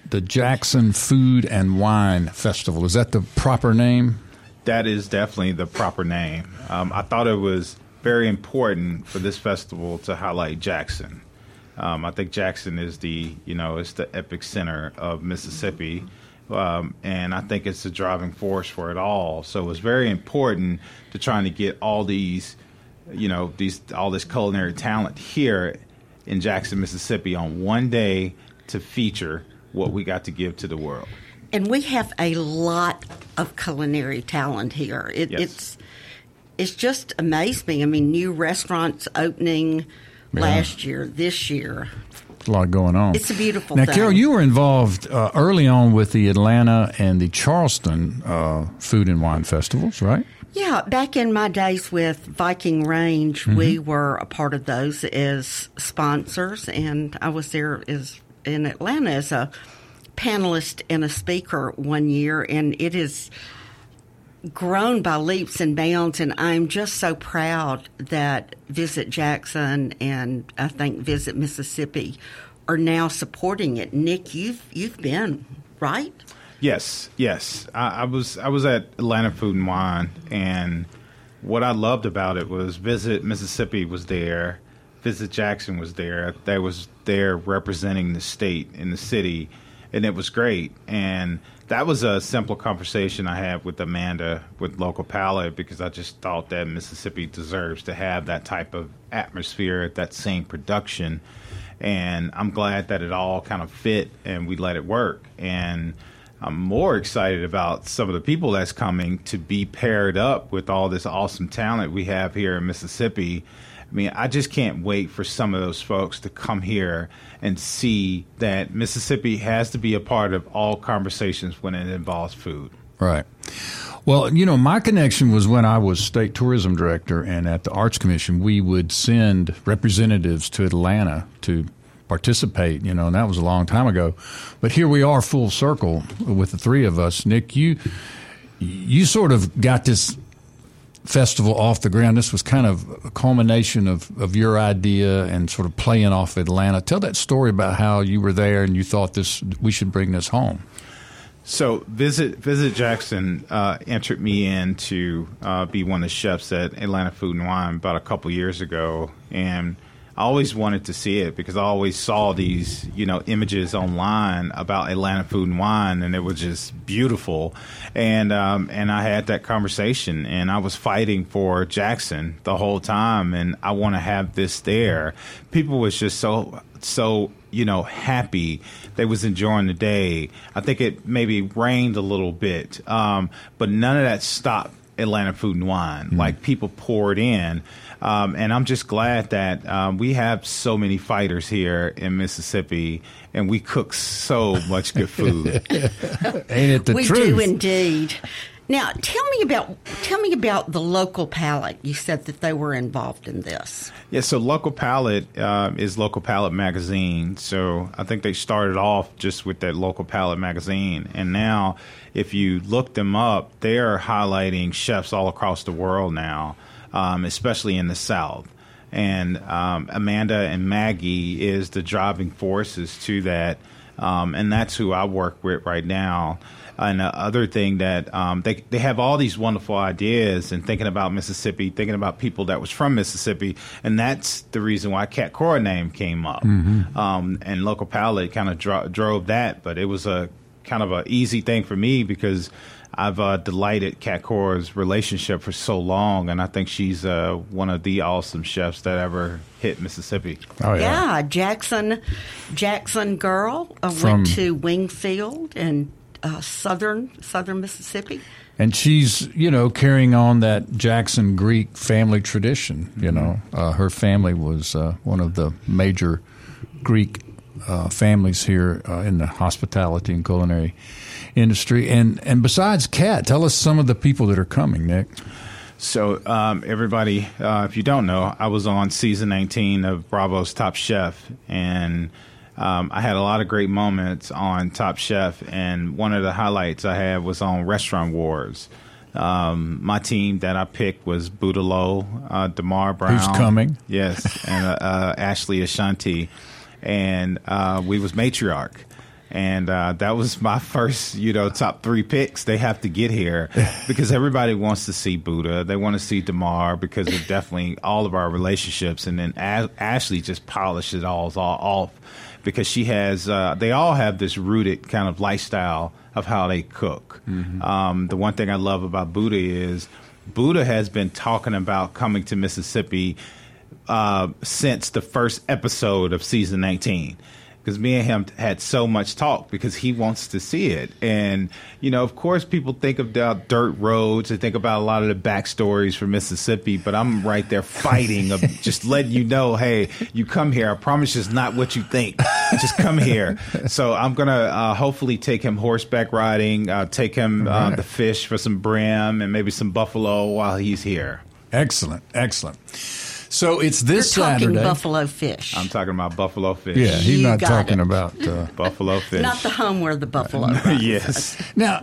C: the Jackson Food and Wine Festival. Is that the proper name?
I: That is definitely the proper name. Um, I thought it was very important for this festival to highlight Jackson. Um, I think Jackson is the you know it's the epic center of Mississippi, um, and I think it's the driving force for it all. So it was very important to trying to get all these, you know, these all this culinary talent here in Jackson, Mississippi, on one day to feature what we got to give to the world.
D: and we have a lot of culinary talent here. It,
I: Yes.
D: It's it's just amazed me. I mean, new restaurants opening last year, this year.
C: a lot going on.
D: It's a beautiful
C: Now,
D: thing.
C: Carol, you were involved uh, early on with the Atlanta and the Charleston uh, food and wine festivals, right?
D: Yeah, back in my days with Viking Range, we were a part of those as sponsors, and I was there as in Atlanta as a panelist and a speaker one year, and it has grown by leaps and bounds. And I'm just so proud that Visit Jackson and I think Visit Mississippi are now supporting it. Nick, you've you've been right.
I: Yes, yes. I, I was I was at Atlanta Food and Wine, and what I loved about it was Visit Mississippi was there, Visit Jackson was there. They was there representing the state and the city, and it was great. And that was a simple conversation I had with Amanda with Local Palette because I just thought that Mississippi deserves to have that type of atmosphere, that same production. And I'm glad that it all kind of fit and we let it work. And I'm more excited about some of the people that's coming to be paired up with all this awesome talent we have here in Mississippi. I mean, I just can't wait for some of those folks to come here and see that Mississippi has to be a part of all conversations when it involves food.
C: Right. Well, you know, my connection was when I was state tourism director and at the Arts Commission, we would send representatives to Atlanta to participate, you know, and that was a long time ago. But here we are full circle with the three of us. Nick, you you sort of got this festival off the ground. This was kind of a culmination of, of your idea and sort of playing off Atlanta. Tell that story about how you were there and you thought this we should bring this home.
I: So visit visit Jackson uh, entered me in to uh, be one of the chefs at Atlanta Food and Wine about a couple years ago, and I always wanted to see it because I always saw these you know images online about Atlanta Food and Wine, and it was just beautiful, and um, and I had that conversation, and I was fighting for Jackson the whole time, and I want to have this there. People was just so so you know happy. They was enjoying the day. I think it maybe rained a little bit um, but none of that stopped atlanta food and wine. Like people poured in um, and i'm just glad that um, we have so many fighters here in mississippi and we cook so much good food
C: Ain't it the
D: we
C: truth?
D: do indeed. Now, tell me about tell me about the local palette. You said that they were involved in this.
I: Yeah, so Local Palette um, is Local Palette magazine. So I think they started off just with that Local Palette magazine, and now if you look them up, they are highlighting chefs all across the world now, um, especially in the South. And um, Amanda and Maggie is the driving forces to that, um, and that's who I work with right now. And the other thing that um, they they have all these wonderful ideas and thinking about Mississippi, thinking about people that was from Mississippi, and that's the reason why Cat Cora name came up. Um, and local palette kind of dro- drove that, but it was a kind of an easy thing for me because I've uh, delighted Cat Cora's relationship for so long, and I think she's uh, one of the awesome chefs that ever hit Mississippi.
C: Oh
D: Yeah, Jackson, Jackson girl uh,
C: From-
D: went to Wingfield and uh, southern southern Mississippi.
C: And she's, you know, carrying on that Jackson Greek family tradition. You know, uh, her family was uh, one of the major Greek uh, families here uh, in the hospitality and culinary industry. And and besides Cat, tell us some of the people that are coming, Nick.
I: So, um, everybody, uh, if you don't know, I was on season 19 of Bravo's Top Chef, and um, I had a lot of great moments on Top Chef. And one of the highlights I had was on Restaurant Wars. Um, my team that I picked was Buddha Lo, uh, Damar Brown,
C: Who's coming.
I: yes, and uh, uh, Ashley Ashanti, and uh, we was matriarch. And uh, that was my first, you know, top three picks. They have to get here because everybody wants to see Buddha. They want to see Damar because of definitely all of our relationships. And then As- Ashley just polished it all, all off because she has. Uh, they all have this rooted kind of lifestyle of how they cook. Um, the one thing I love about Buddha is Buddha has been talking about coming to Mississippi uh, since the first episode of season 19 because me and him had so much talk because he wants to see it. And you know of course people think about dirt roads. They think about a lot of the backstories for mississippi but i'm right there fighting of just letting you know hey you come here. I promise it's not what you think. Just come here. So i'm gonna uh, hopefully take him horseback riding uh, take him uh, the fish for some brim and maybe some buffalo while he's here.
C: Excellent, excellent. So it's this
D: You're talking
C: Saturday.
D: buffalo fish,
I: i'm talking about buffalo fish
C: yeah, he's
D: You
C: not
D: got
C: talking
D: it.
C: about. Uh,
I: buffalo fish
D: not the home where the buffalo. runs.
I: yes
C: now,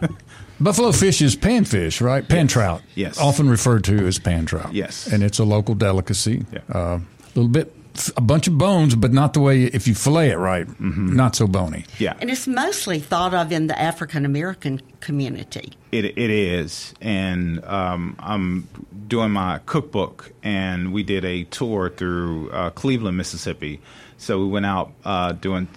C: buffalo fish is panfish, right? Pan trout.
I: Yes.
C: Often referred to as pan trout.
I: Yes.
C: And it's a local delicacy.
I: Yeah.
C: Uh, a little bit, a bunch of bones, but not the way, if you fillet it right,
I: Mm-hmm.
C: not so bony.
I: yeah
D: And it's mostly thought of in the African American community.
I: It it is, and um, I'm doing my cookbook, and we did a tour through uh, Cleveland, Mississippi. So we went out uh, doing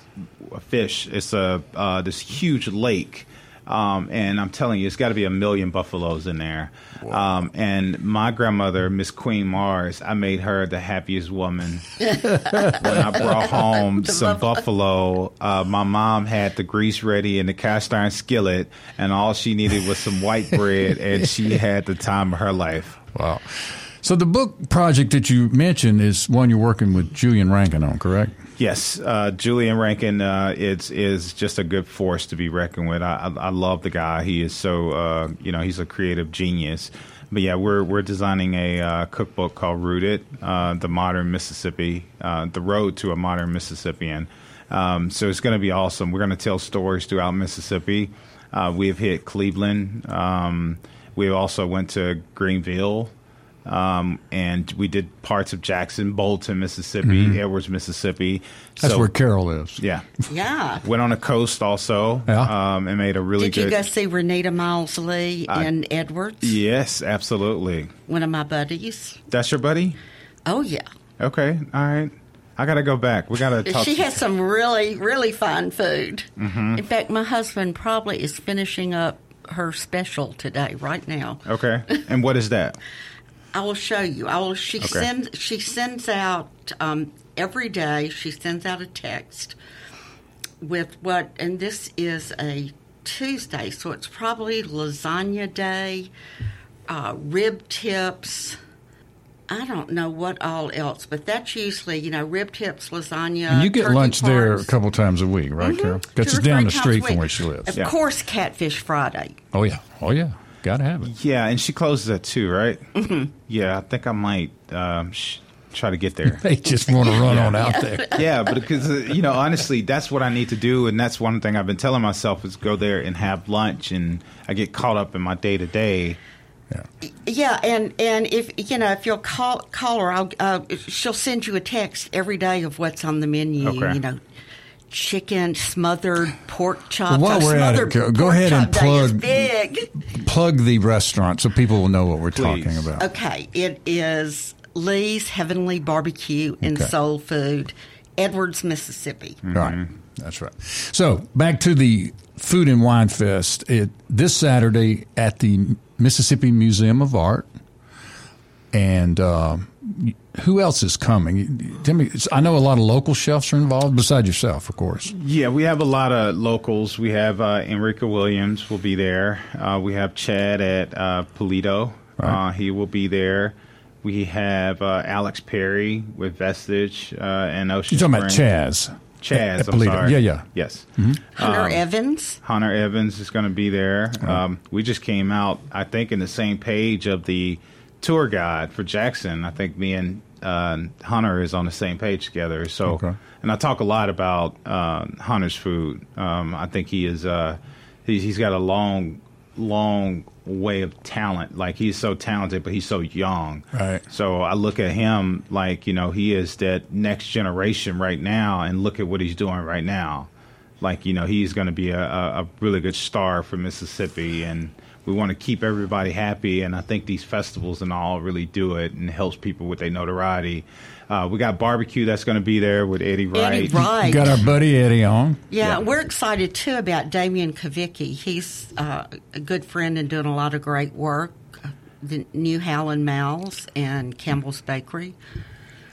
I: a fish. It's a uh, this huge lake, um, and I'm telling you, it's got to be a million buffaloes in there. Um, and my grandmother, Miss Queen Mars, I made her the happiest woman when I brought home some buffalo. Uh, my mom had the grease ready in the cast iron skillet, and all she needed was some white bread, and she had the time of her life.
C: Wow. So the book project that you mentioned is one you're working with Julian Rankin on, correct?
I: Yes, uh, Julian Rankin uh, is is just a good force to be reckoned with. I, I, I love the guy. He is so uh, you know he's a creative genius. But yeah, we're we're designing a uh, cookbook called Rooted: uh, The Modern Mississippi, uh, the Road to a Modern Mississippian. Um, so it's going to be awesome. We're going to tell stories throughout Mississippi. We have hit Cleveland. Um, we also went to Greenville. Um, and we did parts of Jackson, Bolton, Mississippi, Edwards, Mississippi.
C: That's
I: So-
C: where Carol lives.
I: yeah.
D: Yeah.
I: Went on a coast also.
C: Yeah.
I: Um, and made a really
D: Did you
I: good.
D: go see Renita Miles Lee in Edwards?
I: yes, absolutely.
D: One of my buddies.
I: That's your buddy?
D: Oh yeah.
I: Okay. All right. I got to go back. We got to talk.
D: She has some really, really fine food. In fact, my husband probably is finishing up her special today, right now.
I: okay. And what is that?
D: I will show you. I will. She
I: Okay.
D: sends. She sends out um, every day. She sends out a text with what, and this is a Tuesday, so it's probably lasagna day, uh, rib tips. I don't know what all else, but that's usually you know rib tips, lasagna.
C: And you get
D: turkey
C: lunch there a couple times a week, right,
D: Mhm.
C: Carol?
D: Two
C: Because
D: or
C: it's down the street from where she lives.
D: Of
I: Yeah.
D: course, Catfish Friday.
C: Oh, yeah. Oh, yeah. Got to have it.
I: Yeah, and she closes at two, right? Mm-hmm. Yeah, I think I might um, sh- try to get there.
C: They just want to run on out there.
I: yeah, but because uh, you know, honestly, that's what I need to do, and that's one thing I've been telling myself is go there and have lunch, and I get caught up in my day to day.
D: Yeah, and and if you know if you'll call call her, I'll, uh, she'll send you a text every day of what's on the menu.
I: Okay.
D: You know, chicken smothered pork chops.
C: Well, while we're at it,
D: smothered
C: Carol, go ahead and
D: chop day is
C: plug-
D: big.
C: Plug the restaurant so people will know what we're
I: Please.
C: talking about.
D: Okay, it is Lee's Heavenly Barbecue and
C: Okay.
D: Soul Food, Edwards, Mississippi.
C: Right. That's right. So back to the Food and Wine Fest it, this Saturday at the Mississippi Museum of Art. And uh, who else is coming? Tell me. I know a lot of local chefs are involved, besides yourself, of course.
I: Yeah, we have a lot of locals. We have uh, Enrika Williams will be there. Uh, we have Chad at uh, Polito.
C: Right.
I: Uh, he will be there. We have uh, Alex Perry with Vestige uh, and Ocean.
C: You're talking about
I: Spring.
C: Chaz.
I: Chaz,
C: At
I: I'm sorry.
C: Yeah, yeah.
I: Yes.
D: Hunter
I: Um,
D: Evans.
I: Hunter Evans is going to be there. Um, we just came out, I think, in the same page of the tour guide for Jackson. I think me and uh, Hunter is on the same page together. So,
C: Okay.
I: and I talk a lot about uh, Hunter's food. Um, I think he is. Uh, he's, he's got a long, long way of talent. Like he's so talented, but he's so young.
C: Right.
I: So I look at him like you know he is that next generation right now, and look at what he's doing right now. Like you know he's going to be a, a, a really good star for Mississippi, and we want to keep everybody happy. And I think these festivals and all really do it and helps people with their notoriety. Uh, we got barbecue that's going to be there with Eddie Wright.
D: Eddie Wright.
C: Got our buddy Eddie on.
D: Yeah, we're excited too about Damien Cavicchi. He's uh, a good friend and doing a lot of great work. The New Hal and Mal's and Campbell's Bakery.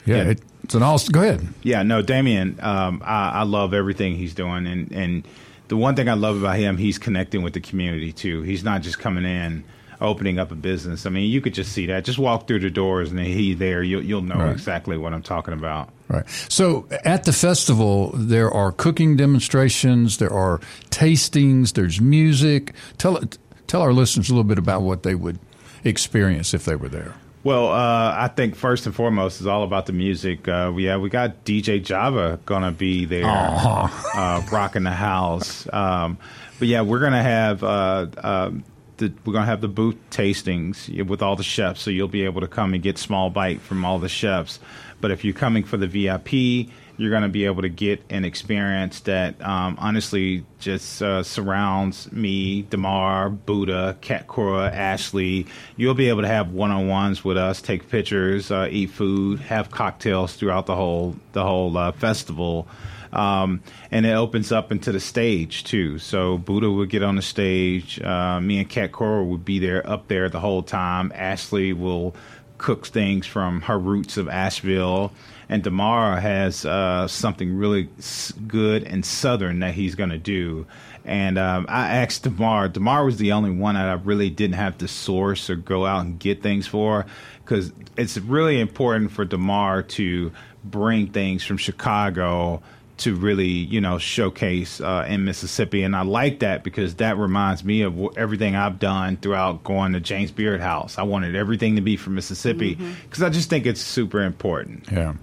C: Yeah,
I: Yeah.
C: It, it's an all. Go ahead.
I: Yeah, no, Damien, um, I, I love everything he's doing, and and the one thing I love about him, he's connecting with the community too. He's not just coming in, opening up a business. I mean, you could just see that. Just walk through the doors, and he there, you'll you'll know
C: Right.
I: exactly what I'm talking about.
C: Right. So at the festival, there are cooking demonstrations, there are tastings, there's music. Tell tell our listeners a little bit about what they would experience if they were there.
I: Well, uh, I think first and foremost is all about the music. Uh, yeah, we got DJ Java gonna be there, uh, rocking the house. Um, but yeah, we're gonna have uh, um the, we're gonna have the booth tastings with all the chefs, so you'll be able to come and get small bite from all the chefs. But if you're coming for the VIP, you're going to be able to get an experience that um, honestly just uh, surrounds me, Damar, Buddha, Cat Cora, Ashley. You'll be able to have one-on-ones with us, take pictures, uh, eat food, have cocktails throughout the whole the whole uh, festival. Um, and it opens up into the stage too. So Buddha would get on the stage. Uh, me and Cat Cora would be there up there the whole time. Ashley will cook things from her roots of Asheville. And Damara has uh, something really s- good and southern that he's going to do. And um, I asked Damar. Damar was the only one that I really didn't have to source or go out and get things for, because it's really important for Damar to bring things from Chicago to really, you know, showcase uh, in Mississippi. And I like that because that reminds me of wh- everything I've done throughout going to James Beard House. I wanted everything to be from Mississippi because I just think it's super important.
C: Yeah.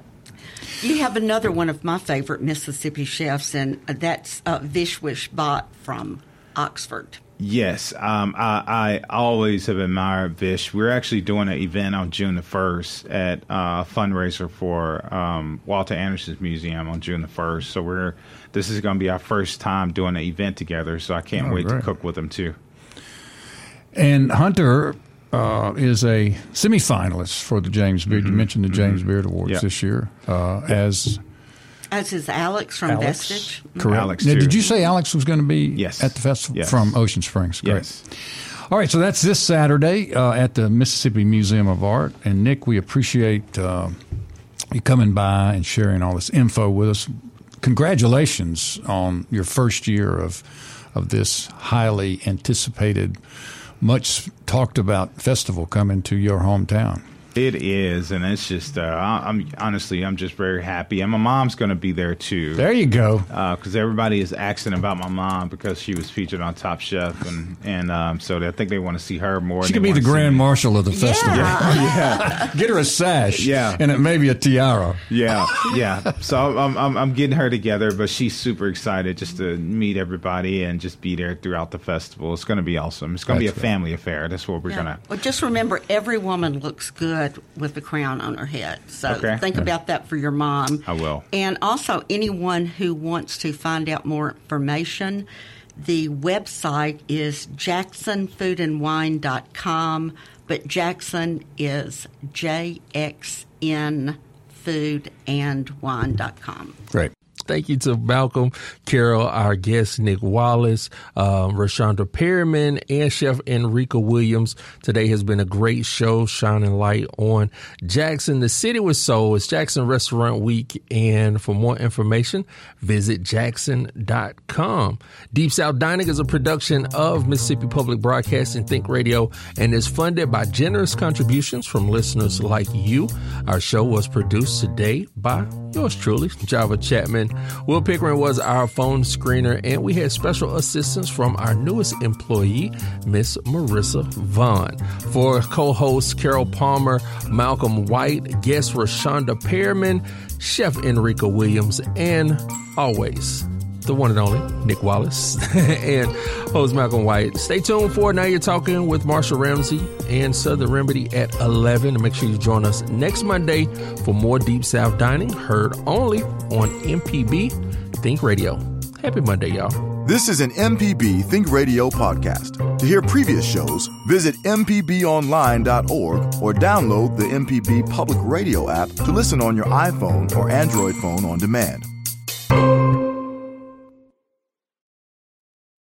D: You have another one of my favorite Mississippi chefs, and that's uh, Vishwesh Bhatt from Oxford.
I: Yes, um, I, I always have admired Vish. We're actually doing an event on June the first at uh, a fundraiser for um, Walter Anderson's museum on June the first. So we're this is going to be our first time doing an event together. So I can't
C: Oh,
I: wait
C: great.
I: to cook with them too.
C: And Hunter uh, is a semifinalist for the James Beard. You mentioned the James Beard Awards
I: Yeah.
C: this year uh, as
D: As is Alex from
C: Alex.
D: Vestige.
C: Correct.
I: Alex,
C: now, did you say Alex was going to be
I: Yes.
C: at the festival
I: Yes.
C: from Ocean Springs? Great.
I: Yes.
C: All right, so that's this Saturday uh, at the Mississippi Museum of Art. And Nick, we appreciate uh, you coming by and sharing all this info with us. Congratulations on your first year of of this highly anticipated, much talked about festival coming to your hometown.
I: It is, and it's just uh, I- I'm honestly I'm just very happy, and my mom's going to be there too.
C: There you go.
I: because everybody is asking about my mom because she was featured on Top Chef, and and um, so I think they want to see her more.
C: She
I: than
C: could be the grand marshal of the festival.
I: Yeah,
C: Get her a sash.
I: Yeah.
C: And it may be a tiara.
I: yeah, yeah. So I'm, I'm I'm getting her together, but she's super excited just to meet everybody and just be there throughout the festival. It's going to be awesome. It's going to be a
C: That's right.
I: family affair. That's what we're
D: Yeah.
I: gonna.
D: Well, just remember, every woman looks good with the crown on her head. So
I: Okay.
D: think hmm. about that for your mom.
I: I will.
D: And also, anyone who wants to find out more information, the website is jacksonfoodandwine.com, but Jackson is JXN foodandwine.com.
C: Great.
F: Thank you to Malcolm Carol, our guest Nick Wallace, um, Reshonda Perryman, and Chef Enrika Williams. Today has been a great show, shining light on Jackson, the city with soul. It's Jackson Restaurant Week, and for more information, visit jackson.com. Deep South Dining is a production of Mississippi Public Broadcasting Think Radio and is funded by generous contributions from listeners like you. Our show was produced today by yours truly, Java Chatman. Will Pickering was our phone screener, and we had special assistance from our newest employee, Miss Marissa Vaughn. For co hosts Carol Palmer, Malcolm White, guest Reshonda Perryman, Chef Enrika Williams, and always the one and only Nick Wallace and host Malcolm White. Stay tuned for Now You're Talking with Marshall Ramsey and Southern Remedy at 11. And make sure you join us next Monday for more Deep South Dining, heard only on MPB Think Radio. Happy Monday, y'all.
A: This is an MPB Think Radio podcast. To hear previous shows, visit MPBOnline.org or download the MPB Public Radio app to listen on your iPhone or Android phone on demand.